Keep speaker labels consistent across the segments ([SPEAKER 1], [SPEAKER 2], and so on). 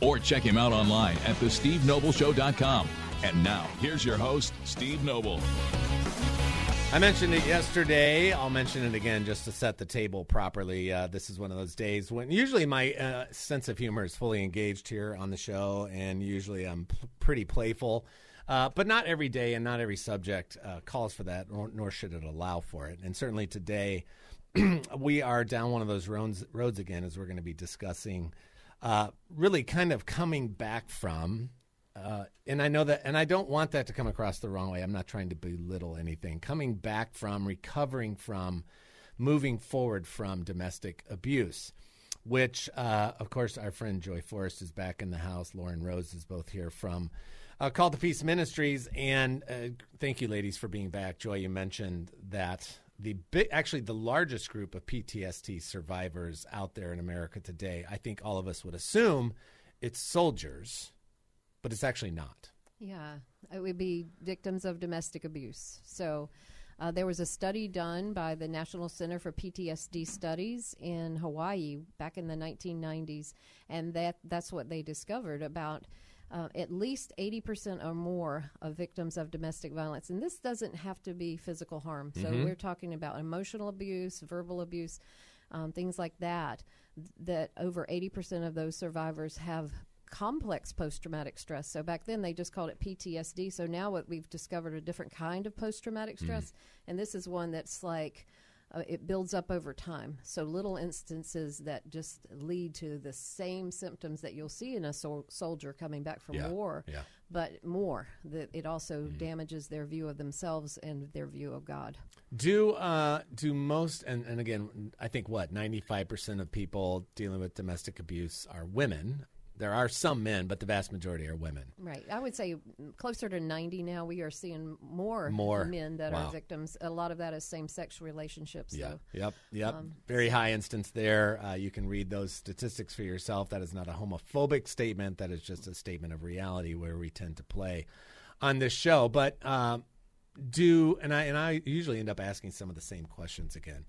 [SPEAKER 1] Or check him out online at thestevenobleshow.com. And now, here's your host, Steve Noble.
[SPEAKER 2] I mentioned it yesterday. I'll mention it again just to set the table properly. Uh, this is one of those days when usually my uh, sense of humor is fully engaged here on the show, and usually I'm p- pretty playful. Uh, but not every day and not every subject uh, calls for that, nor, nor should it allow for it. And certainly today, we are down one of those roads, roads again as we're going to be discussing uh, really kind of coming back from. Uh, and I know that, and I don't want that to come across the wrong way. I'm not trying to belittle anything. Coming back from, recovering from, moving forward from domestic abuse, which, uh, of course, our friend Joy Forrest is back in the house. Lauren Rose is both here from uh, Call to Peace Ministries. And uh, thank you, ladies, for being back. Joy, you mentioned that the big, actually the largest group of PTSD survivors out there in America today. I think all of us would assume it's soldiers, but it's actually not.
[SPEAKER 3] Yeah, it would be victims of domestic abuse. So. Uh, there was a study done by the National Center for PTSD Studies in Hawaii back in the 1990s, and that that's what they discovered about uh, at least 80% or more of victims of domestic violence. And this doesn't have to be physical harm. So
[SPEAKER 2] Mm-hmm.
[SPEAKER 3] we're talking about emotional abuse, verbal abuse, um, things like that. That over 80% of those survivors have complex post traumatic stress. So back then they just called it PTSD. So now what we've discovered a different kind of post traumatic stress. And this is one that's like, uh, it builds up over time. So little instances that just lead to the same symptoms that you'll see in a sol- soldier coming back from
[SPEAKER 2] Yeah,
[SPEAKER 3] war,
[SPEAKER 2] yeah.
[SPEAKER 3] but more. That it also damages their view of themselves and their view of God.
[SPEAKER 2] Do uh, do most and, and again, I think what ninety five percent of people dealing with domestic abuse are women. There are some men, but the vast majority are women.
[SPEAKER 3] Right. I would say closer to 90 now. We are seeing more,
[SPEAKER 2] More.
[SPEAKER 3] men that
[SPEAKER 2] Wow.
[SPEAKER 3] are victims. A lot of that is same sex relationships.
[SPEAKER 2] Yeah.
[SPEAKER 3] So.
[SPEAKER 2] Yep. Yep.
[SPEAKER 3] um,
[SPEAKER 2] Very high instance there. Uh, you can read those statistics for yourself. That is not a homophobic statement. That is just a statement of reality where we tend to play on this show. But um, do and I and I usually end up asking some of the same questions again.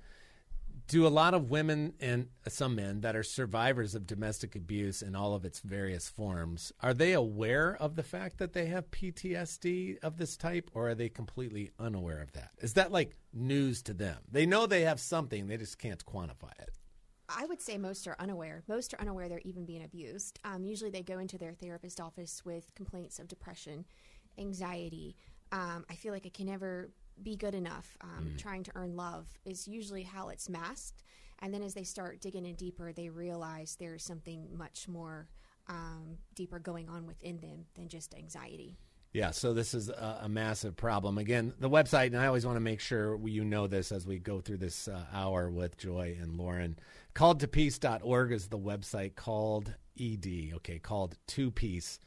[SPEAKER 2] Do a lot of women and some men that are survivors of domestic abuse in all of its various forms are they aware of the fact that they have PTSD of this type or are they completely unaware of that? Is that like news to them? They know they have something, they just can't quantify it.
[SPEAKER 4] I would say most are unaware. Most are unaware they're even being abused. Um, usually they go into their therapist office with complaints of depression, anxiety. Um, I feel like I can never be good enough. Um, Trying to earn love is usually how it's masked. And then as they start digging in deeper, they realize there's something much more um, deeper going on within them than just anxiety.
[SPEAKER 2] Yeah, so this is a, a massive problem. Again, the website, and I always want to make sure we, you know this as we go through this uh, hour with Joy and Lauren. Calledtopeace.org is the website, called ED, okay, called to peace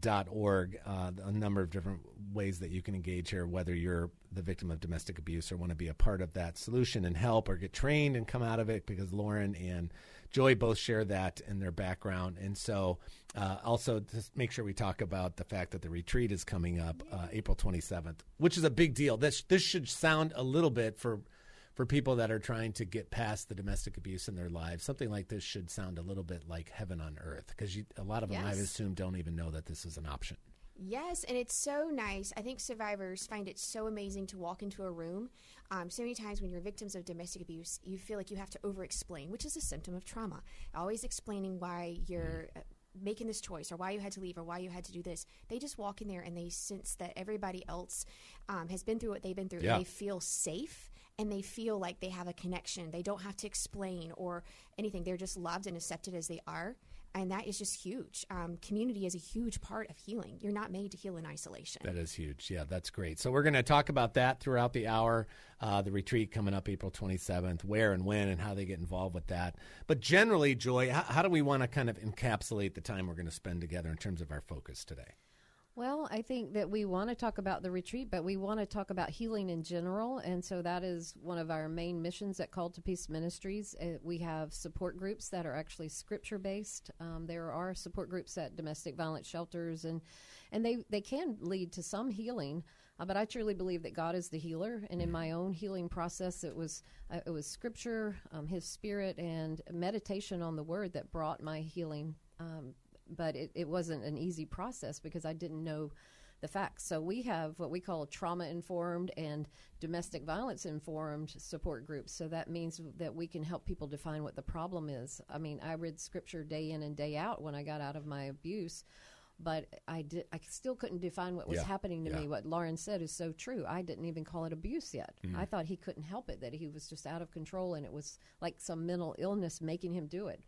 [SPEAKER 2] dot org uh, a number of different ways that you can engage here whether you're the victim of domestic abuse or want to be a part of that solution and help or get trained and come out of it because lauren and joy both share that in their background. And so uh, also just make sure we talk about the fact that the retreat is coming up uh, april 27th which is a big deal. This, this should sound a little bit for for people that are trying to get past the domestic abuse in their lives, something like this should sound a little bit like heaven on earth because a lot of them, I
[SPEAKER 4] Yes.
[SPEAKER 2] assume, don't even know that this is an option.
[SPEAKER 4] Yes, and it's so nice. I think survivors find it so amazing to walk into a room. Um, so many times when you're victims of domestic abuse, you feel like you have to over explain, which is a symptom of trauma. Always explaining why you're uh, making this choice or why you had to leave or why you had to do this. They just walk in there and they sense that everybody else um, has been through what they've been through
[SPEAKER 2] Yeah.
[SPEAKER 4] and they feel safe and they feel like they have a connection. They don't have to explain or anything. They're just loved and accepted as they are. and that is just huge. Um, community is a huge part of healing. You're not made to heal in isolation.
[SPEAKER 2] That is huge. Yeah, that's great. So we're going to talk about that throughout the hour. Uh, the retreat coming up April 27th, where and when, and how they get involved with that. But generally, Joy, how, how do we want to kind of encapsulate the time we're going to spend together in terms of our focus today?
[SPEAKER 3] Well, I think that we want to talk about the retreat, but we want to talk about healing in general. And so that is one of our main missions at Call to Peace Ministries. Uh, we have support groups that are actually scripture based. Um, there are support groups at domestic violence shelters, and, and they, they can lead to some healing. Uh, but I truly believe that God is the healer, and in my own healing process, it was uh, it was Scripture, um, His Spirit, and meditation on the Word that brought my healing um, but it, it wasn't an easy process because I didn't know the facts. So we have what we call trauma informed and domestic violence informed support groups. So that means that we can help people define what the problem is. I mean, I read scripture day in and day out when I got out of my abuse. But I did. I still couldn't define what was
[SPEAKER 2] Yeah,
[SPEAKER 3] happening to
[SPEAKER 2] yeah.
[SPEAKER 3] me. What Lauren said is so true. I didn't even call it abuse yet.
[SPEAKER 2] Mm-hmm.
[SPEAKER 3] I thought he couldn't help it. That he was just out of control, and it was like some mental illness making him do it.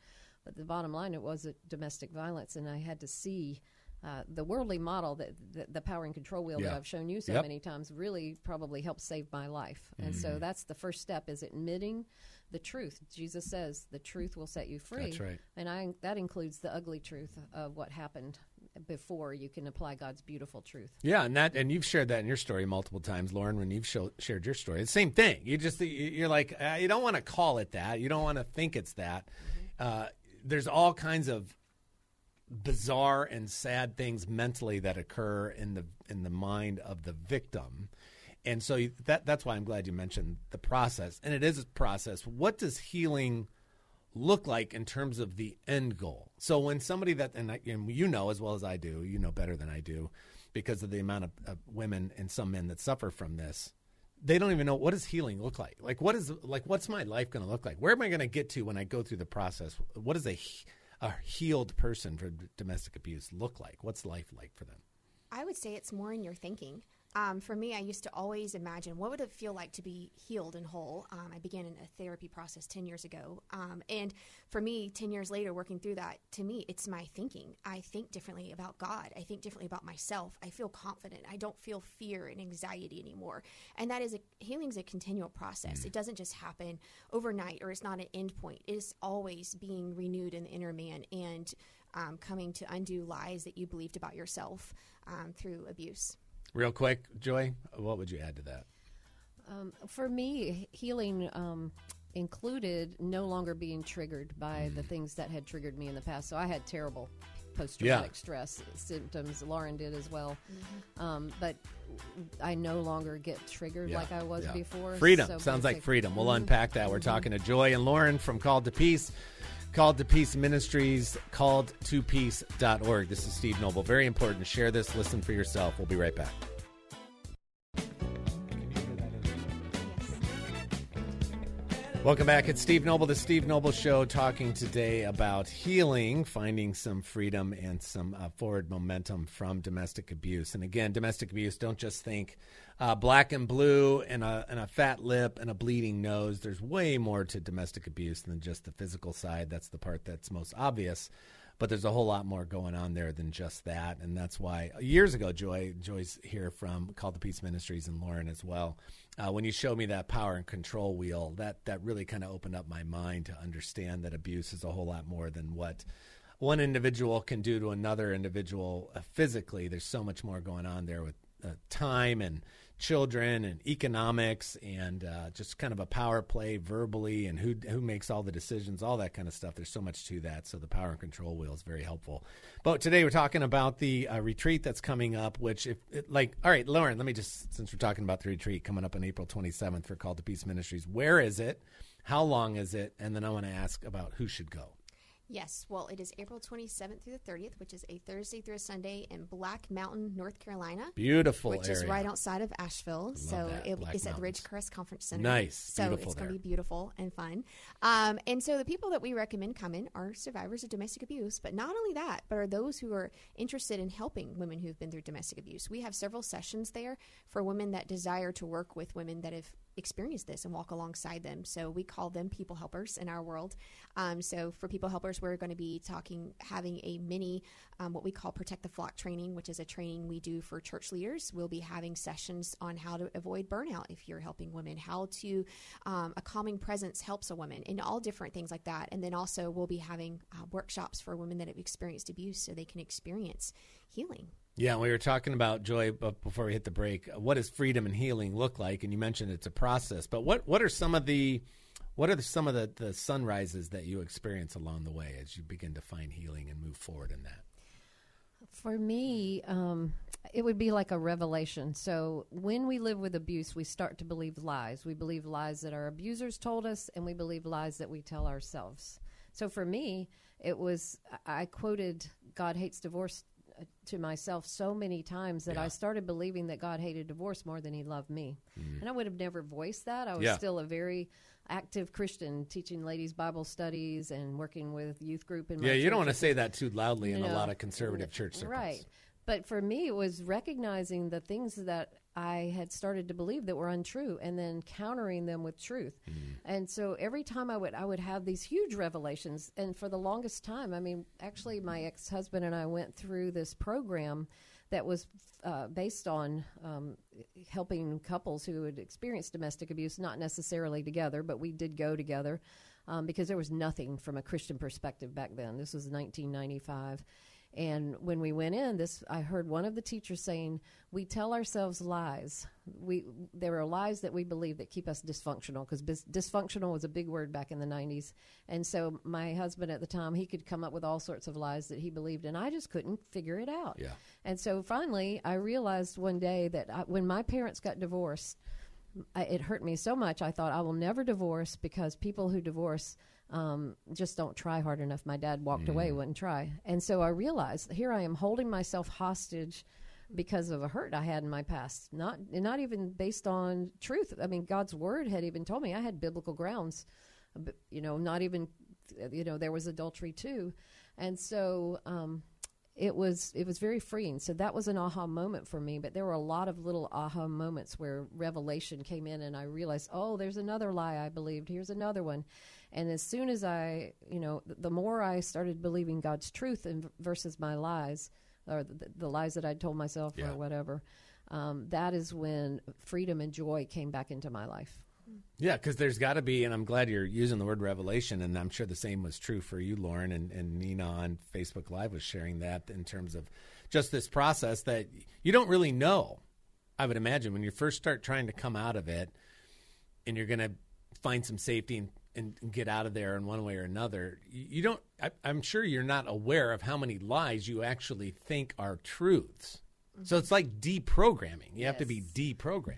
[SPEAKER 3] But the bottom line, it was a domestic violence, and I had to see uh, the worldly model that the, the power and control wheel
[SPEAKER 2] Yeah.
[SPEAKER 3] that I've shown you so
[SPEAKER 2] Yep.
[SPEAKER 3] many times really probably helped save my life. And
[SPEAKER 2] Mm-hmm.
[SPEAKER 3] so that's the first step: is admitting the truth. Jesus says the truth will set you free.
[SPEAKER 2] That's right.
[SPEAKER 3] And I that includes the ugly truth of what happened before you can apply God's beautiful truth.
[SPEAKER 2] Yeah, and that and you've shared that in your story multiple times, Lauren. When you've show, shared your story, it's the same thing. You just you- you're like uh, you don't want to call it that. You don't want to think it's that. Uh, there's all kinds of bizarre and sad things mentally that occur in the in the mind of the victim. And so that that's why I'm glad you mentioned the process. And it is a process. What does healing look like in terms of the end goal? So when somebody that and, I, and you know as well as I do, you know better than I do because of the amount of, of women and some men that suffer from this. They don't even know what does healing look like. Like what is like what's my life going to look like? Where am I going to get to when I go through the process? What does a a healed person for domestic abuse look like? What's life like for them?
[SPEAKER 4] I would say it's more in your thinking. Um, for me, I used to always imagine what would it feel like to be healed and whole. Um, I began in a therapy process ten years ago, um, and for me, ten years later, working through that, to me, it's my thinking. I think differently about God. I think differently about myself. I feel confident. I don't feel fear and anxiety anymore. And that is a healing is a continual process. It doesn't just happen overnight, or it's not an end point. It is always being renewed in the inner man and um, coming to undo lies that you believed about yourself um, through abuse.
[SPEAKER 2] Real quick, Joy, what would you add to that?
[SPEAKER 3] Um, for me, healing um, included no longer being triggered by the things that had triggered me in the past. So I had terrible post traumatic
[SPEAKER 2] Yeah.
[SPEAKER 3] stress symptoms. Lauren did as well. Um, but I no longer get triggered
[SPEAKER 2] Yeah,
[SPEAKER 3] like I was
[SPEAKER 2] yeah.
[SPEAKER 3] before.
[SPEAKER 2] Freedom
[SPEAKER 3] So
[SPEAKER 2] sounds like freedom. We'll
[SPEAKER 3] Mhm.
[SPEAKER 2] unpack that. We're talking to Joy and Lauren from Called to Peace. Called to Peace Ministries, called to peace.org. This is Steve Noble. Very important. Share this, listen for yourself. We'll be right back. Welcome back. It's Steve Noble, the Steve Noble Show, talking today about healing, finding some freedom and some uh, forward momentum from domestic abuse. And again, domestic abuse, don't just think uh, black and blue and a, and a fat lip and a bleeding nose. There's way more to domestic abuse than just the physical side. That's the part that's most obvious. But there's a whole lot more going on there than just that, and that's why years ago, Joy, Joy's here from Call to Peace Ministries and Lauren as well. Uh, when you showed me that power and control wheel, that that really kind of opened up my mind to understand that abuse is a whole lot more than what one individual can do to another individual uh, physically. There's so much more going on there with uh, time and children and economics and uh, just kind of a power play verbally and who who makes all the decisions, all that kind of stuff. There's so much to that. So the power and control wheel is very helpful. But today we're talking about the uh, retreat that's coming up. Which, if it, like, all right, Lauren, let me just since we're talking about the retreat coming up on April 27th for Call to Peace Ministries, where is it? How long is it? And then I want to ask about who should go.
[SPEAKER 4] Yes, well, it is April 27th through the 30th, which is a Thursday through a Sunday in Black Mountain, North Carolina.
[SPEAKER 2] Beautiful
[SPEAKER 4] which
[SPEAKER 2] area.
[SPEAKER 4] is right outside of Asheville. so
[SPEAKER 2] that,
[SPEAKER 4] it,
[SPEAKER 2] Black
[SPEAKER 4] it's at the. Ridgecrest Conference Center.
[SPEAKER 2] Nice.
[SPEAKER 4] So
[SPEAKER 2] Beautiful
[SPEAKER 4] it's going to be beautiful and fun. Um, and so the people that we recommend coming are survivors of domestic abuse, but not only that, but are those who are interested in helping women who've been through domestic abuse. We have several sessions there for women that desire to work with women that have experience this and walk alongside them. So we call them people helpers in our world. Um, so for people helpers, we're going to be talking, having a mini, um, what we call protect the flock training, which is a training we do for church leaders. We'll be having sessions on how to avoid burnout if you're helping women, how to um, a calming presence helps a woman, and all different things like that. And then also we'll be having uh, workshops for women that have experienced abuse so they can experience healing.
[SPEAKER 2] Yeah, we were talking about Joy, but before we hit the break, what does freedom and healing look like? And you mentioned it's a process, but what what are some of the what are the, some of the, the sunrises that you experience along the way as you begin to find healing and move forward in that?
[SPEAKER 3] For me, um, it would be like a revelation. So when we live with abuse, we start to believe lies. We believe lies that our abusers told us, and we believe lies that we tell ourselves. So for me, it was I quoted God hates divorce to myself so many times that
[SPEAKER 2] Yeah.
[SPEAKER 3] I started believing that God hated divorce more than he loved me. And I would have never voiced that. I was
[SPEAKER 2] Mm. Yeah.
[SPEAKER 3] still a very active Christian teaching ladies Bible studies and working with youth group in
[SPEAKER 2] Yeah, you don't want to say that too loudly in a lot of conservative church circles.
[SPEAKER 3] Right. But for me, it was recognizing the things that I had started to believe that were untrue, and then countering them with truth.
[SPEAKER 2] Mm-hmm.
[SPEAKER 3] And so every time I would, I would have these huge revelations. And for the longest time, I mean, actually, my ex husband and I went through this program that was uh, based on um, helping couples who had experienced domestic abuse, not necessarily together, but we did go together um, because there was nothing from a Christian perspective back then. This was 1995. And when we went in, this I heard one of the teachers saying, "We tell ourselves lies. We there are lies that we believe that keep us dysfunctional because bis- dysfunctional was a big word back in the '90s." And so my husband at the time he could come up with all sorts of lies that he believed, and I just couldn't figure it out.
[SPEAKER 2] Yeah.
[SPEAKER 3] And so finally, I realized one day that I, when my parents got divorced, I, it hurt me so much. I thought I will never divorce because people who divorce um, just don't try hard enough. My dad walked away, wouldn't try, and so I realized here I am holding myself hostage because of a hurt I had in my past. Not not even based on truth. I mean, God's word had even told me I had biblical grounds. You know, not even you know there was adultery too, and so. Um, it was it was very freeing. So that was an aha moment for me. But there were a lot of little aha moments where revelation came in, and I realized, oh, there's another lie I believed. Here's another one. And as soon as I, you know, the more I started believing God's truth and versus my lies, or the, the lies that I'd told myself
[SPEAKER 2] Yeah.
[SPEAKER 3] or whatever, um, that is when freedom and joy came back into my life.
[SPEAKER 2] Yeah, because there's got to be, and I'm glad you're using the word revelation, and I'm sure the same was true for you, Lauren, and, and Nina on Facebook Live was sharing that in terms of just this process that you don't really know. I would imagine when you first start trying to come out of it, and you're going to find some safety and, and, get out of there in one way or another, you don't. I, I'm sure you're not aware of how many lies you actually think are truths. So it's like deprogramming. You have to be deprogrammed.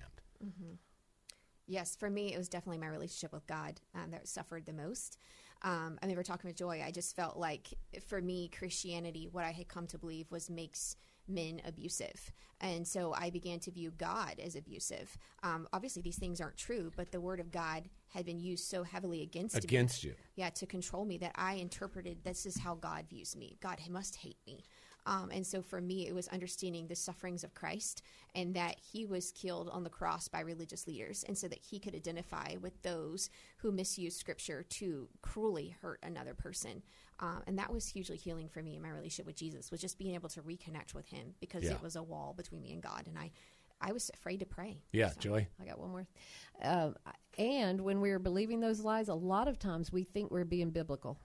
[SPEAKER 4] Yes, for me, it was definitely my relationship with God um, that suffered the most. Um, and I remember talking with Joy. I just felt like, for me, Christianity, what I had come to believe was makes men abusive. And so I began to view God as abusive. Um, obviously, these things aren't true, but the word of God had been used so heavily against me
[SPEAKER 2] Against you.
[SPEAKER 4] yeah, to control me that I interpreted this is how God views me. God must hate me. Um, and so for me, it was understanding the sufferings of Christ and that he was killed on the cross by religious leaders. And so that he could identify with those who misuse scripture to cruelly hurt another person. Um, and that was hugely healing for me in my relationship with Jesus, was just being able to reconnect with him because
[SPEAKER 2] Yeah.
[SPEAKER 4] it was a wall between me and God. And I, I was afraid to pray.
[SPEAKER 2] Yeah, Joy.
[SPEAKER 3] I got one more. Um, and when we're believing those lies, a lot of times we think we're being biblical.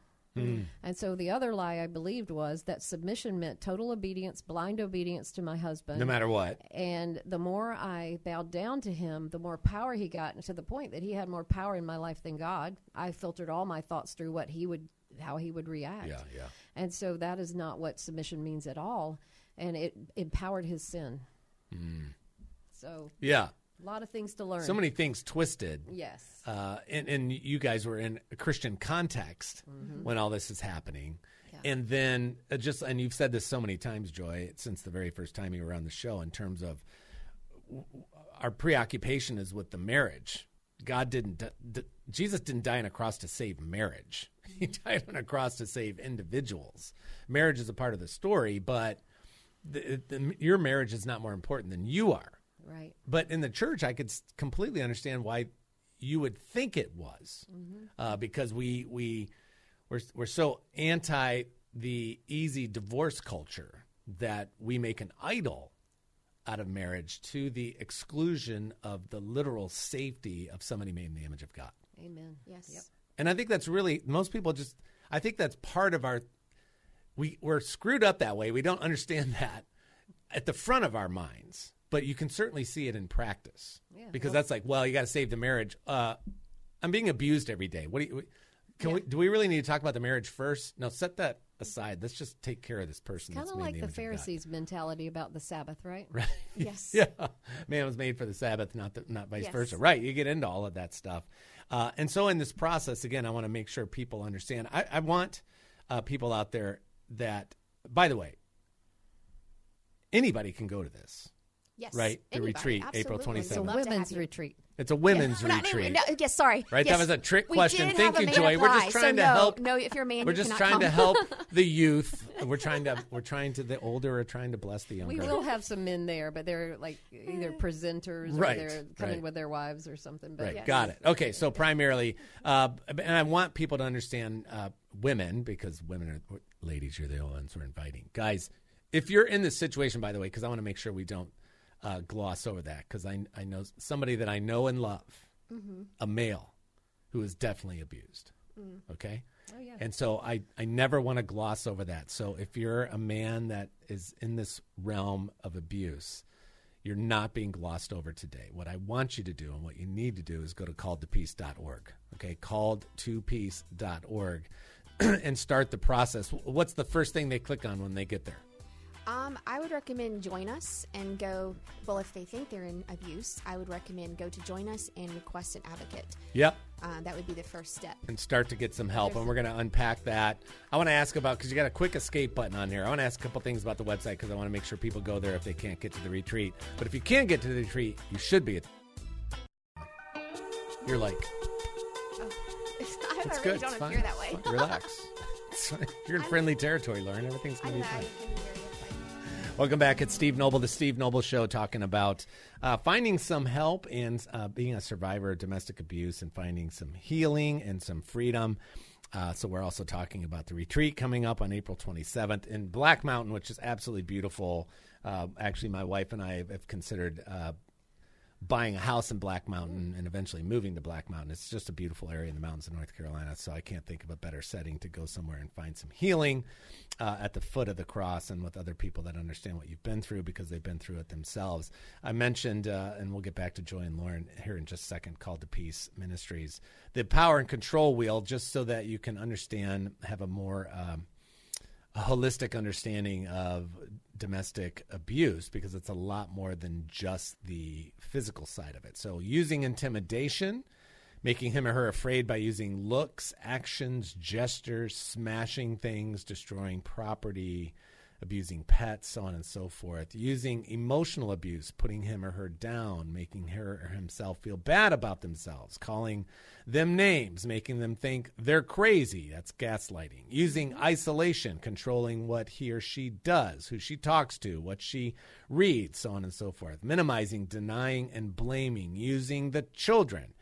[SPEAKER 3] And so the other lie I believed was that submission meant total obedience, blind obedience to my husband.
[SPEAKER 2] No matter what.
[SPEAKER 3] And the more I bowed down to him, the more power he got, and to the point that he had more power in my life than God. I filtered all my thoughts through what he would, how he would react.
[SPEAKER 2] Yeah, yeah.
[SPEAKER 3] And so that is not what submission means at all. And it empowered his sin. So
[SPEAKER 2] Yeah.
[SPEAKER 3] a lot of things to learn.
[SPEAKER 2] So many things twisted.
[SPEAKER 3] Yes.
[SPEAKER 2] Uh, and, and you guys were in a Christian context when all this is happening. And then uh, just, and you've said this so many times, Joy, since the very first time you were on the show, in terms of w- our preoccupation is with the marriage. God didn't, d- Jesus didn't die on a cross to save marriage. He died on a cross to save individuals. Marriage is a part of the story, but the, the, your marriage is not more important than you are.
[SPEAKER 3] Right.
[SPEAKER 2] But in the church, I could completely understand why you would think it was, uh, because we we we're we're so anti the easy divorce culture that we make an idol out of marriage to the exclusion of the literal safety of somebody made in the image of God.
[SPEAKER 3] Amen.
[SPEAKER 4] Yes.
[SPEAKER 2] And I think that's really most people just I think that's part of our we we're screwed up that way. We don't understand that at the front of our minds, but you can certainly see it in practice.
[SPEAKER 3] Yeah.
[SPEAKER 2] Because that's like, well, you got to save the marriage. Uh, I'm being abused every day. What do you can we do we really need to talk about the marriage first? No, set that aside. Let's just take care of this person.
[SPEAKER 3] Kind of like the
[SPEAKER 2] God.
[SPEAKER 3] Pharisees' mentality about the Sabbath, right?
[SPEAKER 2] Right.
[SPEAKER 4] Yes.
[SPEAKER 2] yeah. Man was made for the Sabbath, not the, not vice
[SPEAKER 4] Yes.
[SPEAKER 2] versa. Right. You get into all of that stuff. Uh, and so in this process, again, I want to make sure people understand. I, I want uh, people out there that, by the way, anybody can go to this.
[SPEAKER 4] Yes.
[SPEAKER 2] Right, the
[SPEAKER 4] Anybody,
[SPEAKER 2] retreat, April
[SPEAKER 4] absolutely.
[SPEAKER 3] It's a
[SPEAKER 2] 27th.
[SPEAKER 4] We'd love to have
[SPEAKER 3] women's retreat.
[SPEAKER 2] It's a women's
[SPEAKER 4] We're not-
[SPEAKER 2] retreat.
[SPEAKER 4] no, yes, sorry.
[SPEAKER 2] Right, that was a trick
[SPEAKER 4] We
[SPEAKER 2] question. Thank you,
[SPEAKER 4] man
[SPEAKER 2] Joy. We're just trying
[SPEAKER 4] so
[SPEAKER 2] to
[SPEAKER 4] no,
[SPEAKER 2] help-
[SPEAKER 4] No, if you're a man,
[SPEAKER 2] We're
[SPEAKER 4] you
[SPEAKER 2] just trying
[SPEAKER 4] come.
[SPEAKER 2] to help the youth. We're trying to we're trying to the older are trying to bless the younger.
[SPEAKER 3] We will have some men there, but they're like either presenters
[SPEAKER 2] Right,
[SPEAKER 3] or they're coming
[SPEAKER 2] right.
[SPEAKER 3] with their wives or something. But
[SPEAKER 2] Right,
[SPEAKER 4] Yes.
[SPEAKER 2] got it. Okay, so primarily, uh, and I want people to understand uh, women because women are ladies. You're the ones we're inviting, guys. If you're in this situation, by the way, because I want to make sure we don't uh, gloss over that, because I I know somebody that I know and love, a male, who is definitely abused. Okay.
[SPEAKER 3] Oh, yeah.
[SPEAKER 2] And so I, I never want to gloss over that. So if you're a man that is in this realm of abuse, you're not being glossed over today. What I want you to do and what you need to do is go to calledtopeace.org. Okay, calledtopeace.org and start the process. What's the first thing they click on when they get there?
[SPEAKER 4] Um, I would recommend join us and go. Well, if they think they're in abuse, I would recommend go to join us and request an advocate.
[SPEAKER 2] Yep.
[SPEAKER 4] Uh, that would be the first step.
[SPEAKER 2] and start to get some help. And we're going to unpack that. I want to ask about because you got a quick escape button on here. I want to ask a couple things about the website because I want to make sure people go there if they can't get to the retreat. But if you can get to the retreat, you should be. At You're like,
[SPEAKER 4] I,
[SPEAKER 2] it's good.
[SPEAKER 4] don't
[SPEAKER 2] it's fine. Relax. You're in friendly territory, Lauren. Everything's going to be fine. Welcome back. It's Steve Noble, the Steve Noble Show, talking about uh, finding some help and uh, being a survivor of domestic abuse and finding some healing and some freedom. Uh, so we're also talking about the retreat coming up on April 27th in Black Mountain, which is absolutely beautiful. Uh, actually, my wife and I have considered uh, buying a house in Black Mountain and eventually moving to Black Mountain. It's just a beautiful area in the mountains of North Carolina. So I can't think of a better setting to go somewhere and find some healing uh, at the foot of the cross and with other people that understand what you've been through because they've been through it themselves. I mentioned, uh, and we'll get back to Joy and Lauren here in just a second, Called to Peace Ministries, the power and control wheel, just so that you can understand, have a more. Um, a holistic understanding of domestic abuse because it's a lot more than just the physical side of it. So, using intimidation, making him or her afraid by using looks, actions, gestures, smashing things, destroying property, abusing pets, so on and so forth. Using emotional abuse, putting him or her down, making her or himself feel bad about themselves, calling them names, making them think they're crazy. That's gaslighting. Using isolation, controlling what he or she does, who she talks to, what she reads, so on and so forth. Minimizing, denying, and blaming. Using the children,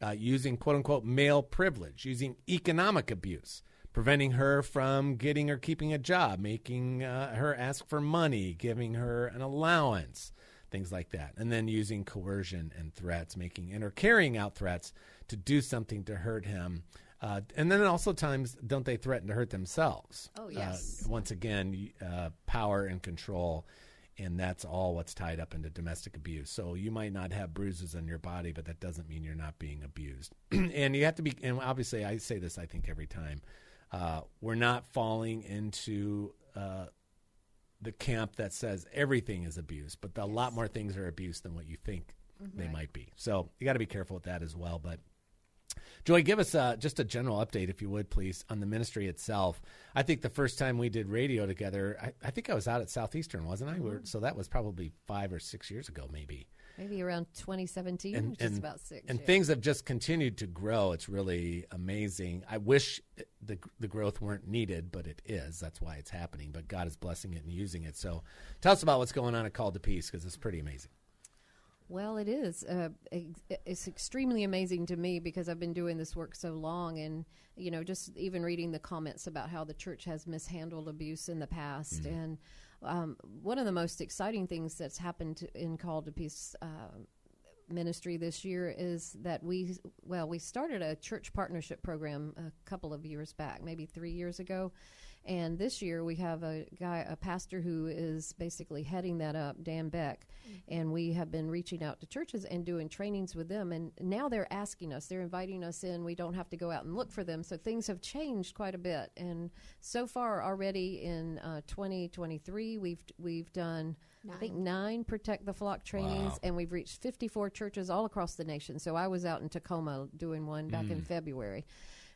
[SPEAKER 2] uh, using quote unquote male privilege, using economic abuse preventing her from getting or keeping a job, making uh, her ask for money, giving her an allowance, things like that. And then using coercion and threats, making and or carrying out threats to do something to hurt him. Uh, and then also times don't they threaten to hurt themselves?
[SPEAKER 3] Oh, yes.
[SPEAKER 2] Uh, once again, uh, power and control. And that's all what's tied up into domestic abuse. So you might not have bruises on your body, but that doesn't mean you're not being abused. and you have to be, and obviously I say this, I think, every time. Uh, we're not falling into uh, the camp that says everything is abuse, but a lot more things are abuse than what you think they might be. So you got to be careful with that as well. But Joy, give us uh, just a general update, if you would, please, on the ministry itself. I think the first time we did radio together, I, I think I was out at Southeastern, wasn't I? We're, so that was probably five or six years ago, maybe
[SPEAKER 3] maybe around 2017,
[SPEAKER 2] and, and,
[SPEAKER 3] about six.
[SPEAKER 2] and
[SPEAKER 3] yeah.
[SPEAKER 2] things have just continued to grow. It's really amazing. I wish the the growth weren't needed, but it is. That's why it's happening. But God is blessing it and using it. So, tell us about what's going on at Call to Peace because it's pretty amazing.
[SPEAKER 3] Well, it is. Uh, it's extremely amazing to me because I've been doing this work so long, and you know, just even reading the comments about how the church has mishandled abuse in the past, and um, one of the most exciting things that's happened in Call to Peace. Uh, ministry this year is that we well we started a church partnership program a couple of years back maybe three years ago and this year we have a guy a pastor who is basically heading that up dan beck. And we have been reaching out to churches and doing trainings with them. And now they're asking us they're inviting us in. We don't have to go out and look for them. So things have changed quite a bit. And so far already in uh, 2023 we've we've done I think nine. protect the flock trainings,
[SPEAKER 2] Wow.
[SPEAKER 3] and we've reached 54 churches all across the nation. So I was out in Tacoma doing one back in February,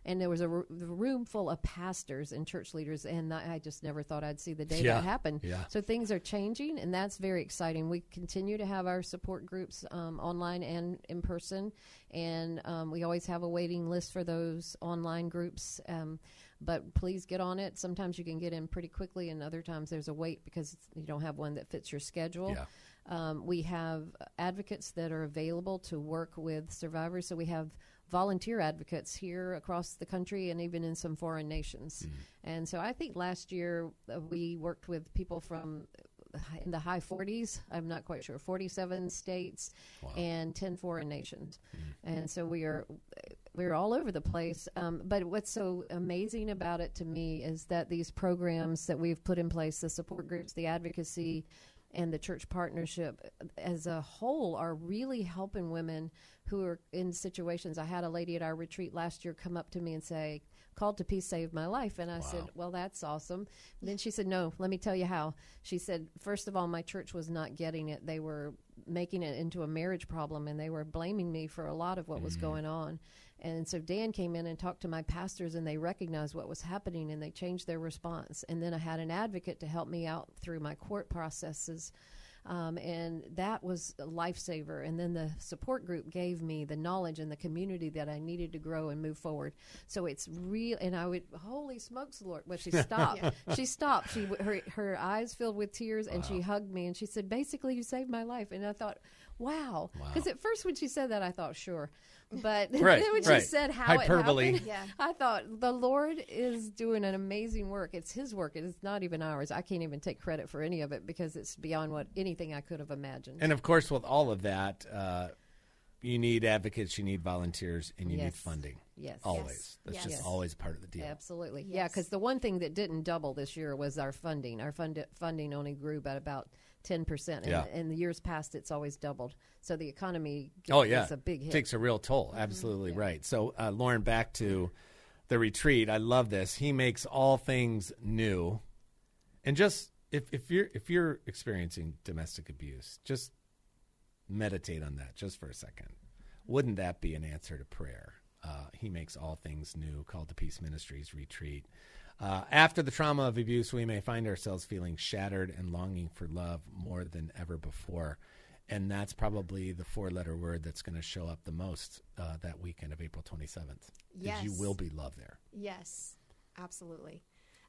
[SPEAKER 3] and there was a r- room full of pastors and church leaders, and I just never thought I'd see the day
[SPEAKER 2] Yeah.
[SPEAKER 3] that happened.
[SPEAKER 2] Yeah.
[SPEAKER 3] So things are changing, and that's very exciting. We continue to have our support groups um, online and in person, and um, we always have a waiting list for those online groups. Um, but please get on it. Sometimes you can get in pretty quickly, and other times there's a wait because you don't have one that fits your schedule.
[SPEAKER 2] Yeah.
[SPEAKER 3] Um, we have advocates that are available to work with survivors. So we have volunteer advocates here across the country and even in some foreign nations. And so I think last year uh, we worked with people from uh, in the high 40s. I'm not quite sure. 47 states and 10 foreign nations. And so we are we're all over the place. Um, but what's so amazing about it to me is that these programs that we've put in place, the support groups, the advocacy, and the church partnership as a whole are really helping women who are in situations. I had a lady at our retreat last year come up to me and say, Called to Peace saved my life. And I said, Well, that's awesome. And then she said, No, let me tell you how. She said, First of all, my church was not getting it. They were making it into a marriage problem and they were blaming me for a lot of what was mm-hmm. going on. And so Dan came in and talked to my pastors, and they recognized what was happening and they changed their response. And then I had an advocate to help me out through my court processes. Um, and that was a lifesaver. And then the support group gave me the knowledge and the community that I needed to grow and move forward. So it's real. And I would, holy smokes, Lord! Well, she stopped. She stopped. She her her eyes filled with tears, and she hugged me and she said, "Basically, you saved my life." And I thought, wow. Because at first, when she said that, I thought, sure. But
[SPEAKER 2] Right,
[SPEAKER 3] then when
[SPEAKER 2] right.
[SPEAKER 3] she said how
[SPEAKER 2] Hyperbole.
[SPEAKER 3] it happened,
[SPEAKER 4] Yeah.
[SPEAKER 3] I thought the Lord is doing an amazing work. It's His work. It is not even ours. I can't even take credit for any of it because it's beyond what anything I could have imagined.
[SPEAKER 2] And of course, with all of that, uh, you need advocates, you need volunteers, and you need funding.
[SPEAKER 3] Yes.
[SPEAKER 2] Always. That's
[SPEAKER 4] Yes.
[SPEAKER 2] just
[SPEAKER 3] Yes.
[SPEAKER 2] always part of the deal.
[SPEAKER 3] Absolutely. Yeah, because the one thing that didn't double this year was our funding. Our fund- funding only grew by about 10%. And
[SPEAKER 2] Yeah.
[SPEAKER 3] in the years past, it's always doubled. So the economy
[SPEAKER 2] Oh yeah,
[SPEAKER 3] a big hit.
[SPEAKER 2] Takes a real toll. Absolutely right. So, uh, Lauren, back to the retreat. I love this. He makes all things new, and just if if you're if you're experiencing domestic abuse, just meditate on that just for a second. Wouldn't that be an answer to prayer? Uh, he makes all things new. Called to Peace Ministries retreat. Uh, after the trauma of abuse, we may find ourselves feeling shattered and longing for love more than ever before. And that's probably the four letter word that's going to show up the most uh, that weekend of April 27th. Because you will be loved there.
[SPEAKER 4] Yes, absolutely.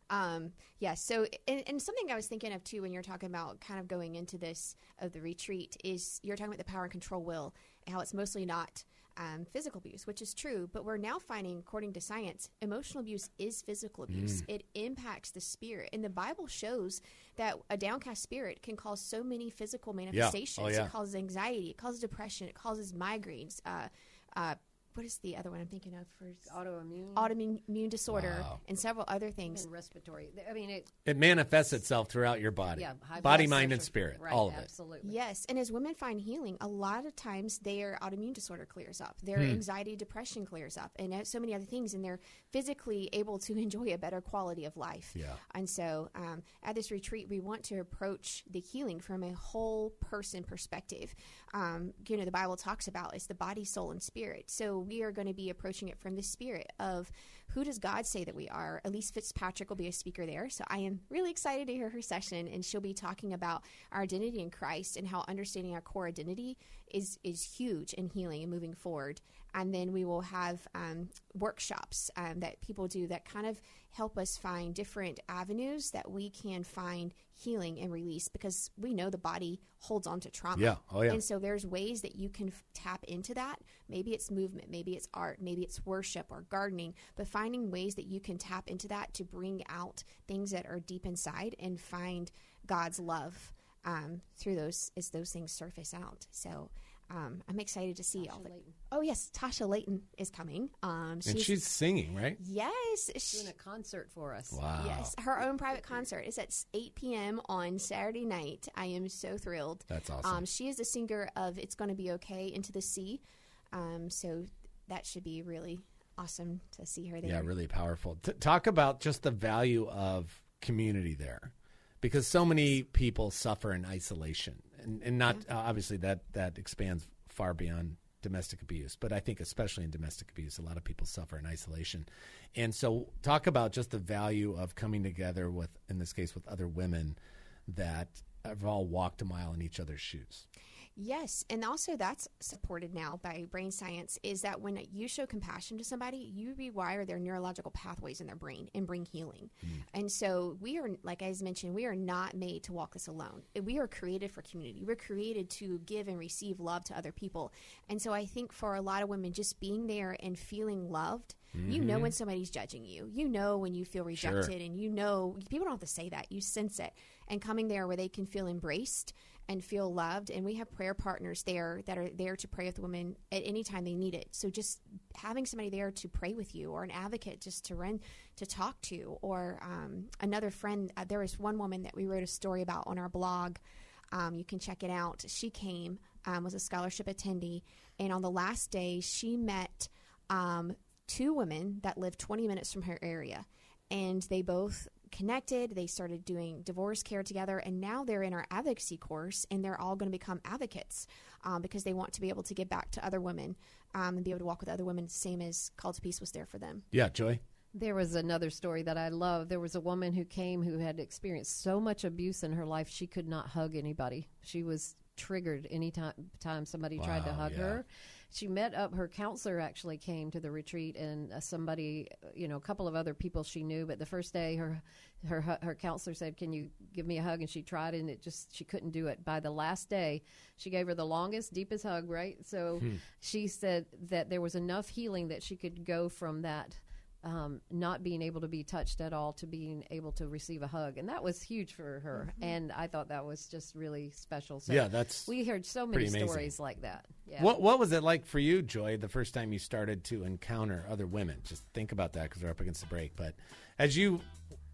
[SPEAKER 4] Um, yeah. So, and, and something I was thinking of too when you're talking about kind of going into this of the retreat is you're talking about the power and control will and how it's mostly not um, physical abuse, which is true. But we're now finding, according to science, emotional abuse is physical abuse. It impacts the spirit, and the Bible shows that a downcast spirit can cause so many physical manifestations.
[SPEAKER 2] yeah.
[SPEAKER 4] It causes anxiety, it causes depression, it causes migraines. Uh, uh, what is the other one I'm thinking of for
[SPEAKER 3] autoimmune
[SPEAKER 4] autoimmune disorder
[SPEAKER 2] Wow.
[SPEAKER 4] and several other things.
[SPEAKER 3] and respiratory. I mean, it,
[SPEAKER 2] It manifests itself throughout your body,
[SPEAKER 3] yeah, high
[SPEAKER 2] body,
[SPEAKER 3] blood
[SPEAKER 2] mind, and spirit,
[SPEAKER 3] Right,
[SPEAKER 2] all of it.
[SPEAKER 3] Absolutely.
[SPEAKER 4] Yes, and as women find healing, a lot of times their autoimmune disorder clears up, their
[SPEAKER 2] Hmm.
[SPEAKER 4] anxiety, depression clears up, and uh, so many other things, and they're physically able to enjoy a better quality of life.
[SPEAKER 2] Yeah.
[SPEAKER 4] And so, um, at this retreat, we want to approach the healing from a whole person perspective. Um, you know, the Bible talks about it's the body, soul, and spirit. So we are going to be approaching it from the spirit of who does God say that we are? Elyse Fitzpatrick will be a speaker there. So I am really excited to hear her session, and she'll be talking about our identity in Christ and how understanding our core identity is is huge in healing and moving forward. And then we will have um, workshops um, that people do that kind of help us find different avenues that we can find healing and release because we know the body holds on to trauma.
[SPEAKER 2] Yeah. Oh, yeah.
[SPEAKER 4] And so there's ways that you can f- tap into that. Maybe it's movement, maybe it's art, maybe it's worship or gardening, but finding ways that you can tap into that to bring out things that are deep inside and find God's love um, through those as those things surface out. So um, I'm excited to see all the.
[SPEAKER 3] Layton.
[SPEAKER 4] Oh yes, Tasha Layton is coming. Um,
[SPEAKER 2] And she's singing, right?
[SPEAKER 4] yes, she,
[SPEAKER 3] Doing a concert for us.
[SPEAKER 2] Wow.
[SPEAKER 4] yes, her own private concert is at 8 p.m. on Saturday night. I am so thrilled.
[SPEAKER 2] That's awesome.
[SPEAKER 4] Um, she is the singer of "It's Going to Be Okay" into the sea. Um, so that should be really awesome to see her there.
[SPEAKER 2] Yeah, really powerful. T- talk about just the value of community there, because so many people suffer in isolation, and and not uh, obviously that that expands far beyond domestic abuse, but I think especially in domestic abuse, a lot of people suffer in isolation, and so talk about just the value of coming together with, in this case, with other women that have all walked a mile in each other's shoes.
[SPEAKER 4] Yes, and also that's supported now by brain science is that when you show compassion to somebody, you rewire their neurological pathways in their brain and bring healing. Mm. And so we are, like I mentioned, we are not made to walk this alone. We are created for community. We're created to give and receive love to other people. And so I think for a lot of women, just being there and feeling loved. You know mm-hmm. when somebody's judging you. You know when you feel rejected, and you know people don't have to say that. You sense it. And coming there where they can feel embraced and feel loved. And we have prayer partners there that are there to pray with women at any time they need it. So just having somebody there to pray with you, or an advocate just to run to talk to, or um, another friend. Uh, there was one woman that we wrote a story about on our blog. Um, you can check it out. She came, um, was a scholarship attendee, and on the last day, she met um, two women that lived 20 minutes from her area, and they both connected. They started doing divorce care together, and now they're in our advocacy course, and they're all going to become advocates um, because they want to be able to give back to other women um, and be able to walk with other women, same as Call to Peace was there for them.
[SPEAKER 2] Yeah, Joy.
[SPEAKER 3] There was another story that I love. There was a woman who came who had experienced so much abuse in her life she could not hug anybody. She was triggered anytime time somebody tried to hug
[SPEAKER 2] yeah.
[SPEAKER 3] her. She met up. Her counselor actually came to the retreat, and uh, somebody, you know, a couple of other people she knew. But the first day, her her her counselor said, "Can you give me a hug?" And she tried, and it just she couldn't do it. By the last day, she gave her the longest, deepest hug. Right, so she said that there was enough healing that she could go from that um, not being able to be touched at all to being able to receive a hug, and that was huge for her. And I thought that was just really special. So
[SPEAKER 2] Yeah, that's
[SPEAKER 3] we heard so many stories like that. Yeah.
[SPEAKER 2] What What was it like for you, Joy, the first time you started to encounter other women? Just think about that because we're up against the break. But as you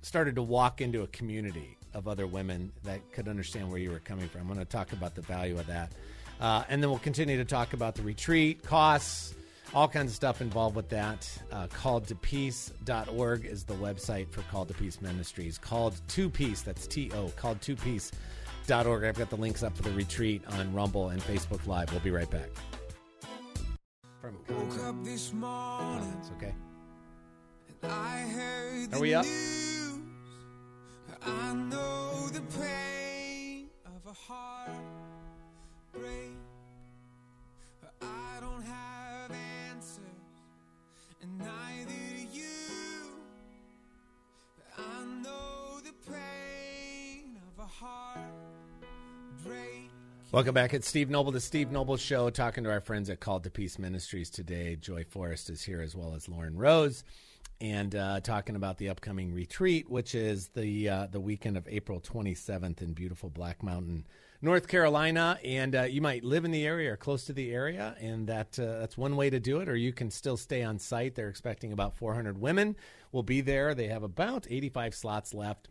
[SPEAKER 2] started to walk into a community of other women that could understand where you were coming from, I'm going to talk about the value of that, uh, and then we'll continue to talk about the retreat costs. All kinds of stuff involved with that. Uh, calledtopeace.org is the website for Called to Peace Ministries. Called to Peace, that's T O, called to Peace.org. I've got the links up for the retreat on Rumble and Facebook Live. We'll be right back. From
[SPEAKER 5] Woke up this morning,
[SPEAKER 2] It's okay.
[SPEAKER 5] I heard
[SPEAKER 2] Are
[SPEAKER 5] the
[SPEAKER 2] we up?
[SPEAKER 5] news. I know the pain of a heart break.
[SPEAKER 2] Welcome back. It's Steve Noble, the Steve Noble Show, talking to our friends at Called to Peace Ministries today. Joy Forrest is here as well as Lauren Rose, and uh, talking about the upcoming retreat, which is the uh, the weekend of April 27th in beautiful Black Mountain, North Carolina. And uh, you might live in the area or close to the area, and that uh, that's one way to do it. Or you can still stay on site. They're expecting about 400 women will be there. They have about 85 slots left.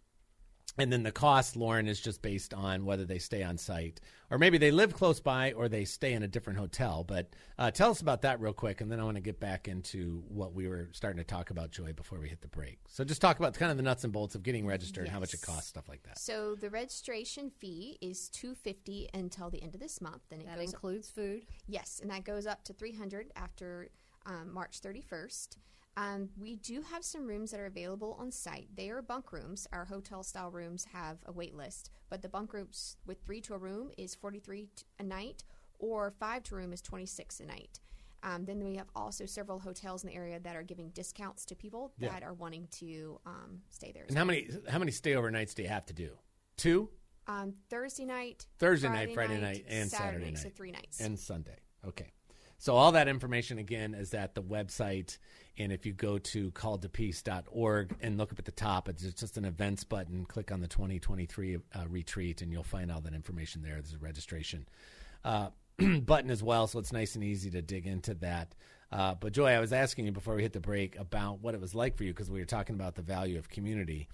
[SPEAKER 2] And then the cost, Lauren, is just based on whether they stay on site or maybe they live close by or they stay in a different hotel. But uh, tell us about that real quick, and then I want to get back into what we were starting to talk about, Joy, before we hit the break. So just talk about kind of the nuts and bolts of getting registered, how much it costs, stuff like that.
[SPEAKER 4] So the registration fee is two fifty until the end of this month. Then it
[SPEAKER 3] that
[SPEAKER 4] goes
[SPEAKER 3] includes food.
[SPEAKER 4] Yes, and that goes up to 300 after um, March 31st. Um, we do have some rooms that are available on site. They are bunk rooms. Our hotel style rooms have a wait list, but the bunk rooms with three to a room is 43 a night, or five to a room is 26 a night. Um, then we have also several hotels in the area that are giving discounts to people
[SPEAKER 2] Yeah.
[SPEAKER 4] that are wanting to um, stay there.
[SPEAKER 2] And how many how many stay overnights do you have to do? Two,
[SPEAKER 4] Um, Thursday night,
[SPEAKER 2] Thursday night, Friday night, and Saturday night.
[SPEAKER 4] So three nights.
[SPEAKER 2] and Sunday. Okay. So all that information again is at the website, and if you go to calledtopeace.org and look up at the top, it's just an events button. Click on the 2023 uh, retreat, and you'll find all that information there. There's a registration uh, button as well, so it's nice and easy to dig into that. Uh, but Joy, I was asking you before we hit the break about what it was like for you because we were talking about the value of community.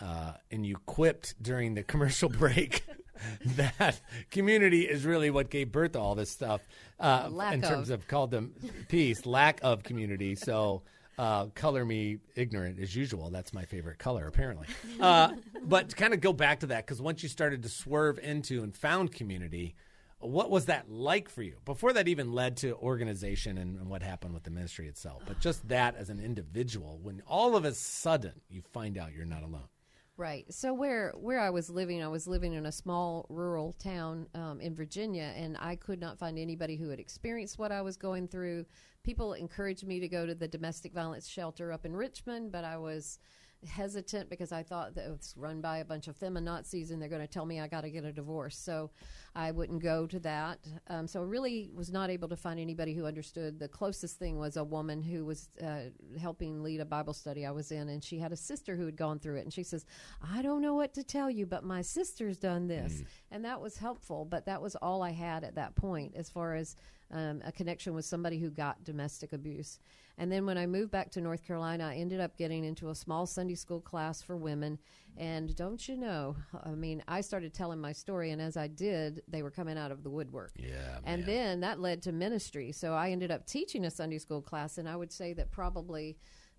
[SPEAKER 2] Uh, and you quipped during the commercial break that community is really what gave birth to all this stuff uh,
[SPEAKER 3] Lack
[SPEAKER 2] in terms
[SPEAKER 3] of.
[SPEAKER 2] of called them peace, lack of community. So uh, color me ignorant as usual. That's my favorite color, apparently. Uh, but to kind of go back to that, because once you started to swerve into and found community, what was that like for you before that even led to organization and, and what happened with the ministry itself? But just that as an individual, when all of a sudden you find out you're not alone.
[SPEAKER 3] Right. So where where I was living, I was living in a small rural town um, in Virginia, and I could not find anybody who had experienced what I was going through. People encouraged me to go to the domestic violence shelter up in Richmond, but I was hesitant because I thought that it was run by a bunch of feminazis and they're going to tell me I got to get a divorce. So I wouldn't go to that. Um, so I really was not able to find anybody who understood. The closest thing was a woman who was uh, helping lead a Bible study I was in, and she had a sister who had gone through it. And she says, I don't know what to tell you, but my sister's done this. And that was helpful, but that was all I had at that point as far as um, a connection with somebody who got domestic abuse. And then when I moved back to North Carolina, I ended up getting into a small Sunday school class for women. And don't you know, I mean, I started telling my story, and as I did, they were coming out of the woodwork.
[SPEAKER 2] Yeah.
[SPEAKER 3] And then that led to ministry. So I ended up teaching a Sunday school class, and I would say that probably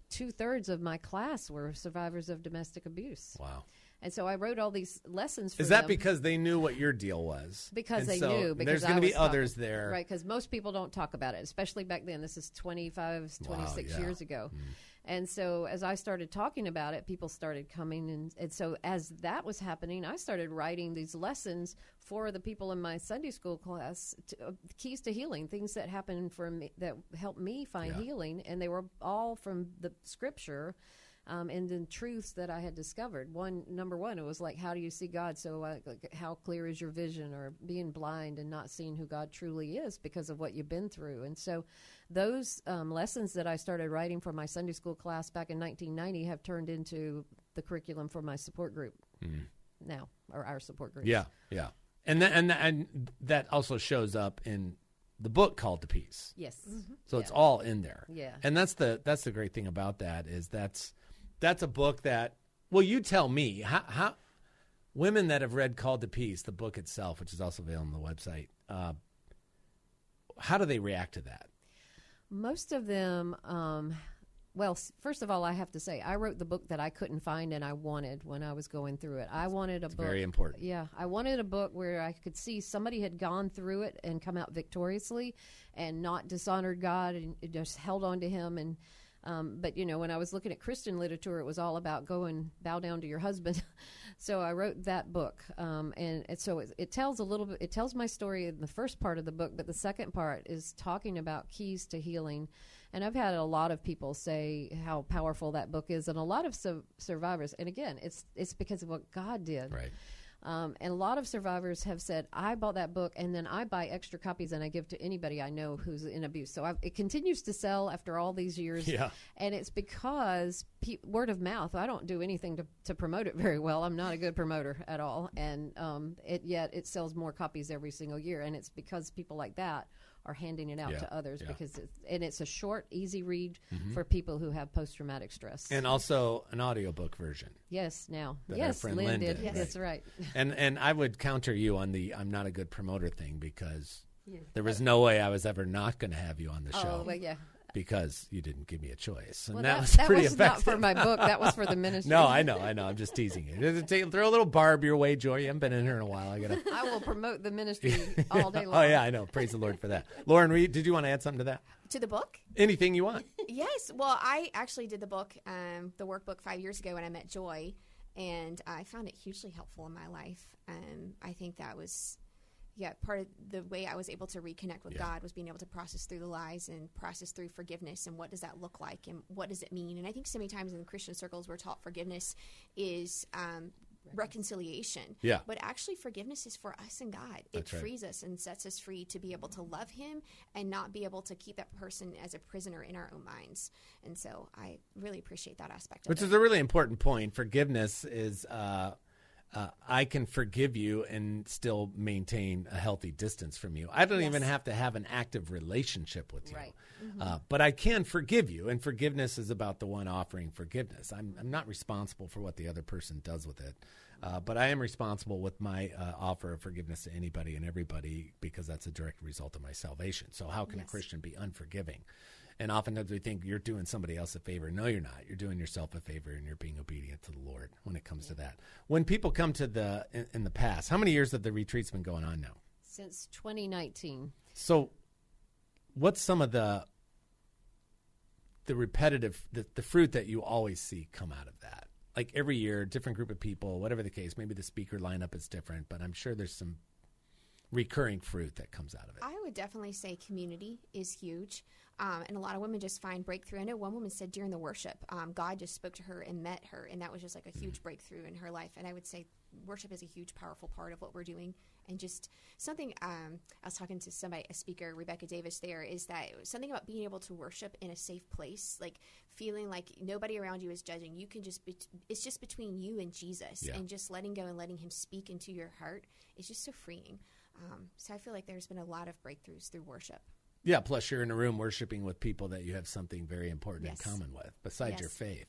[SPEAKER 3] two thirds of my class were survivors of domestic abuse.
[SPEAKER 2] wow.
[SPEAKER 3] And so I wrote all these lessons for
[SPEAKER 2] Is that
[SPEAKER 3] them.
[SPEAKER 2] because they knew what your deal was?
[SPEAKER 3] because
[SPEAKER 2] And
[SPEAKER 3] they
[SPEAKER 2] so
[SPEAKER 3] knew because
[SPEAKER 2] there's going to be others
[SPEAKER 3] talking-
[SPEAKER 2] there.
[SPEAKER 3] right because most people don't talk about it especially back then this is 25 26
[SPEAKER 2] yeah. Mm.
[SPEAKER 3] years ago and so as i started talking about it people started coming and, and so as that was happening i started writing these lessons for the people in my sunday school class to, uh, keys to healing things that happened for me that helped me find
[SPEAKER 2] Yeah.
[SPEAKER 3] healing and they were all from the scripture um, and then truths that I had discovered. One, number one, it was like, how do you see God? So, uh, like, how clear is your vision, or being blind and not seeing who God truly is because of what you've been through? And so, those um, lessons that I started writing for my Sunday school class back in 1990 have turned into the curriculum for my support group now, or our support group.
[SPEAKER 2] Mm-hmm. Yeah, yeah, and that, and and that also shows up in the book called "To Peace."
[SPEAKER 3] Yes.
[SPEAKER 2] So it's all in there.
[SPEAKER 3] Yeah.
[SPEAKER 2] and that's the that's the great thing about that is that's that's a book that well you tell me how how women that have read "Called to Peace" the book itself, which is also available on the website. Uh, how do they react to that?
[SPEAKER 3] Most of them, um, well, first of all, I have to say, I wrote the book that I couldn't find and I wanted when I was going through it. I wanted a book.
[SPEAKER 2] very important.
[SPEAKER 3] Yeah, I wanted a book where I could see somebody had gone through it and come out victoriously and not dishonored God and just held on to Him. And um, but you know, when I was looking at Christian literature, it was all about go and bow down to your husband. so I wrote that book, um, and it, so it, it tells a little bit. It tells my story in the first part of the book, but the second part is talking about keys to healing. And I've had a lot of people say how powerful that book is, and a lot of su- survivors. And again, it's it's because of what God did.
[SPEAKER 2] Right.
[SPEAKER 3] Um, and a lot of survivors have said, I bought that book and then I buy extra copies and I give to anybody I know who's in abuse. So I've, it continues to sell after all these years.
[SPEAKER 2] Yeah.
[SPEAKER 3] And it's because pe- word of mouth. I don't do anything to, to promote it very well. I'm not a good promoter at all. And um, it, yet it sells more copies every single year. And it's because people like that are handing it out
[SPEAKER 2] Yeah,
[SPEAKER 3] to others
[SPEAKER 2] yeah. Mm-hmm.
[SPEAKER 3] because it's, and it's a short, easy read for people who have post traumatic stress.
[SPEAKER 2] And also an audiobook version.
[SPEAKER 3] yes, now.
[SPEAKER 2] That our
[SPEAKER 3] yes,
[SPEAKER 2] friend
[SPEAKER 3] Lynn
[SPEAKER 2] Lynn
[SPEAKER 3] did.
[SPEAKER 2] did,
[SPEAKER 3] Yes.
[SPEAKER 2] right.
[SPEAKER 3] That's right.
[SPEAKER 2] And and I would counter you on the I'm not a good promoter thing because there was no way I was ever not going to have you on the show
[SPEAKER 3] Oh, well, yeah.
[SPEAKER 2] Because you didn't give me a choice. And
[SPEAKER 3] Well,
[SPEAKER 2] that,
[SPEAKER 3] that,
[SPEAKER 2] was
[SPEAKER 3] that
[SPEAKER 2] pretty
[SPEAKER 3] was
[SPEAKER 2] effective.
[SPEAKER 3] not for my book. That was for the ministry.
[SPEAKER 2] no, I know, I know. I'm just teasing you. Take- Throw a little barb your way, Joy. You haven't been in here in a while. I gotta.
[SPEAKER 3] I will promote the ministry all day long.
[SPEAKER 2] oh yeah, I know. Praise the Lord for that. Lauren, Reed, did you want to add something to that?
[SPEAKER 4] to the book?
[SPEAKER 2] Anything you want?
[SPEAKER 4] Yes. Well, I actually did the book, um, the workbook, five years ago when I met Joy, and I found it hugely helpful in my life. Um, I think that was yeah, part of the way I was able to reconnect with
[SPEAKER 2] Yeah.
[SPEAKER 4] God was being able to process through the lies and process through forgiveness and what does that look like and what does it mean. And I think so many times in the Christian circles we're taught forgiveness is um, reconciliation.
[SPEAKER 2] Yeah.
[SPEAKER 4] But actually, forgiveness is for us and God. It
[SPEAKER 2] That's right.
[SPEAKER 4] frees us and sets us free to be able to love Him and not be able to keep that person as a prisoner in our own minds. And so I really appreciate that aspect of
[SPEAKER 2] Which
[SPEAKER 4] it.
[SPEAKER 2] is a really important point. Forgiveness is uh, uh, I can forgive you and still maintain a healthy distance from you. I don't even have to have an active relationship with you.
[SPEAKER 3] Right.
[SPEAKER 2] Uh, but I can forgive you, and forgiveness is about the one offering forgiveness. I'm, I'm not responsible for what the other person does with it, uh, but I am responsible with my uh, offer of forgiveness to anybody and everybody because that's a direct result of my salvation. So, how can a Christian be unforgiving? And oftentimes we think you're doing somebody else a favor. No, you're not. You're doing yourself a favor, and you're being obedient to the Lord when it comes to that. When people come to the in, in the past, how many years have the retreats been going on now?
[SPEAKER 3] Since 2019.
[SPEAKER 2] So, what's some of the the repetitive the, the fruit that you always see come out of that? Like every year, different group of people, whatever the case. Maybe the speaker lineup is different, but I'm sure there's some recurring fruit that comes out of it.
[SPEAKER 4] I would definitely say community is huge. Um, and a lot of women just find breakthrough. I know one woman said during the worship, um, God just spoke to her and met her, and that was just like a huge breakthrough in her life. And I would say worship is a huge, powerful part of what we're doing. And just something um, I was talking to somebody, a speaker, Rebecca Davis, there is that something about being able to worship in a safe place, like feeling like nobody around you is judging. You can just, be, it's just between you and Jesus,
[SPEAKER 2] Yeah.
[SPEAKER 4] and just letting go and letting Him speak into your heart is just so freeing. Um, so I feel like there's been a lot of breakthroughs through worship.
[SPEAKER 2] Yeah, plus you're in a room worshiping with people that you have something very important
[SPEAKER 4] Yes.
[SPEAKER 2] in common with, besides your
[SPEAKER 4] Yes.
[SPEAKER 2] faith.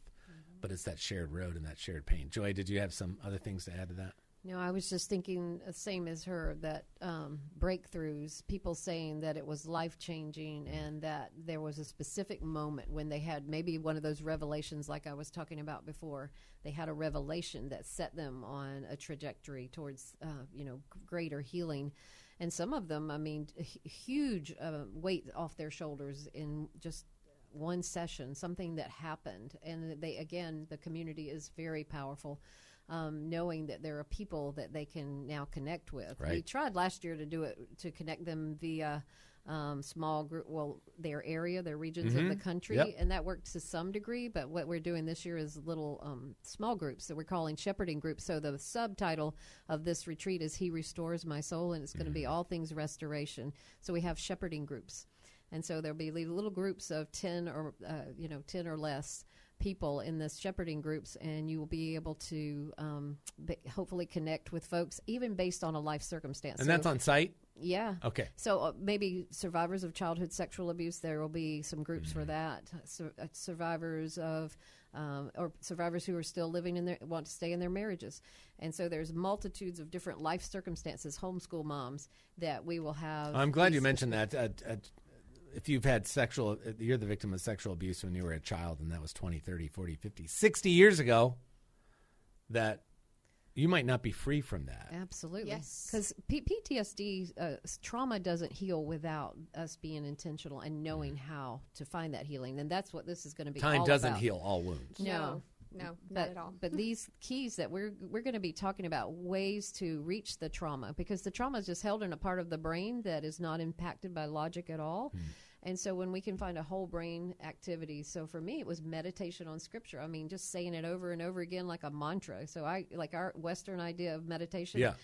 [SPEAKER 2] But it's that shared road and that shared pain. Joy, did you have some other things to add to that?
[SPEAKER 3] No, I was just thinking the same as her that um, breakthroughs, people saying that it was life changing and that there was a specific moment when they had maybe one of those revelations, like I was talking about before. They had a revelation that set them on a trajectory towards, uh, you know, greater healing. And some of them, I mean, huge uh, weight off their shoulders in just one session, something that happened. And they, again, the community is very powerful. Um, knowing that there are people that they can now connect with. We tried last year to do it to connect them via um, small group, well, their area, their regions of the country,
[SPEAKER 2] Yep.
[SPEAKER 3] and that worked to some degree. But what we're doing this year is little um, small groups that we're calling shepherding groups. So the subtitle of this retreat is "He Restores My Soul," and it's going to be all things restoration. So we have shepherding groups, and so there'll be little groups of ten or uh, you know ten or less people in this shepherding groups, and you will be able to um, be, hopefully connect with folks, even based on a life circumstance.
[SPEAKER 2] And
[SPEAKER 3] So-
[SPEAKER 2] that's on site?
[SPEAKER 3] Yeah.
[SPEAKER 2] Okay.
[SPEAKER 3] So uh, maybe survivors of childhood sexual abuse, there will be some groups
[SPEAKER 2] Mm-hmm.
[SPEAKER 3] for that. Sur- uh, survivors of, um, or survivors who are still living in their, want to stay in their marriages. And so there's multitudes of different life circumstances, homeschool moms, that we will have.
[SPEAKER 2] I'm glad you mentioned that. Uh, uh, if you've had sexual, uh, you're the victim of sexual abuse when you were a child, and that was 20, 30, 40, 50, 60 years ago, that you might not be free from that.
[SPEAKER 3] Absolutely.
[SPEAKER 4] Yes.
[SPEAKER 3] Because P- PTSD uh, trauma doesn't heal without us being intentional and knowing how to find that healing. And that's what this is going to be.
[SPEAKER 2] Time
[SPEAKER 3] all
[SPEAKER 2] doesn't
[SPEAKER 3] about.
[SPEAKER 2] heal all wounds.
[SPEAKER 3] No.
[SPEAKER 4] no, not
[SPEAKER 3] but,
[SPEAKER 4] at all.
[SPEAKER 3] But these keys that we're we're going to be talking about ways to reach the trauma because the trauma is just held in a part of the brain that is not impacted by logic at all.
[SPEAKER 2] Hmm.
[SPEAKER 3] And so when we can find a whole brain activity, so for me it was meditation on scripture. I mean, just saying it over and over again like a mantra. So I like our Western idea of meditation.
[SPEAKER 2] Yeah.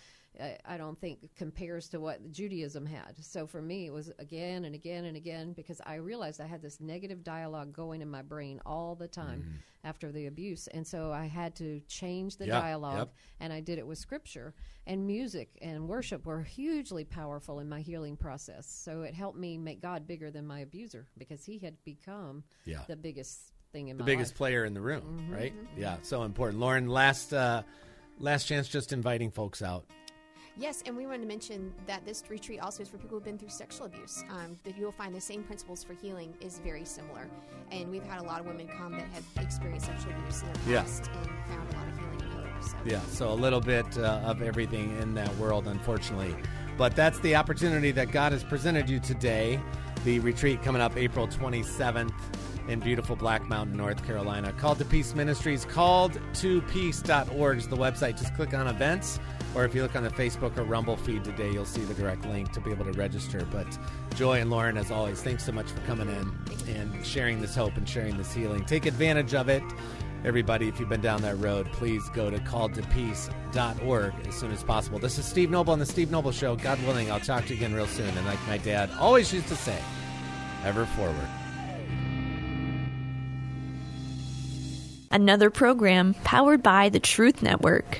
[SPEAKER 3] I- I don't think compares to what Judaism had. So for me, it was again and again and again because I realized I had this negative dialogue going in my brain all the time after the abuse, and so I had to change the
[SPEAKER 2] Mm-hmm.
[SPEAKER 3] Dialogue,
[SPEAKER 2] yep.
[SPEAKER 3] and I did it with scripture and music and worship were hugely powerful in my healing process. So it helped me make God bigger than my abuser because he had become
[SPEAKER 2] Yeah.
[SPEAKER 3] the biggest thing in
[SPEAKER 2] the biggest
[SPEAKER 3] life.
[SPEAKER 2] player in the room,
[SPEAKER 3] Mm-hmm.
[SPEAKER 2] right? Yeah, so important. Lauren, last uh, last chance, just inviting folks out.
[SPEAKER 4] Yes, and we wanted to mention that this retreat also is for people who've been through sexual abuse. Um, that you'll find the same principles for healing is very similar, and we've had a lot of women come that have experienced sexual abuse in the
[SPEAKER 2] Yeah.
[SPEAKER 4] past and found a lot of healing and hope. So.
[SPEAKER 2] Yeah, so a little bit uh, of everything in that world, unfortunately. But that's the opportunity that God has presented you today. The retreat coming up April 27th in beautiful Black Mountain, North Carolina. Called to Peace Ministries, called to peace.org is the website. Just click on events. Or if you look on the Facebook or Rumble feed today, you'll see the direct link to be able to register. But Joy and Lauren, as always, thanks so much for coming in and sharing this hope and sharing this healing. Take advantage of it. Everybody, if you've been down that road, please go to calledtopeace.org as soon as possible. This is Steve Noble on The Steve Noble Show. God willing, I'll talk to you again real soon. And like my dad always used to say, ever forward.
[SPEAKER 6] Another program powered by the Truth Network.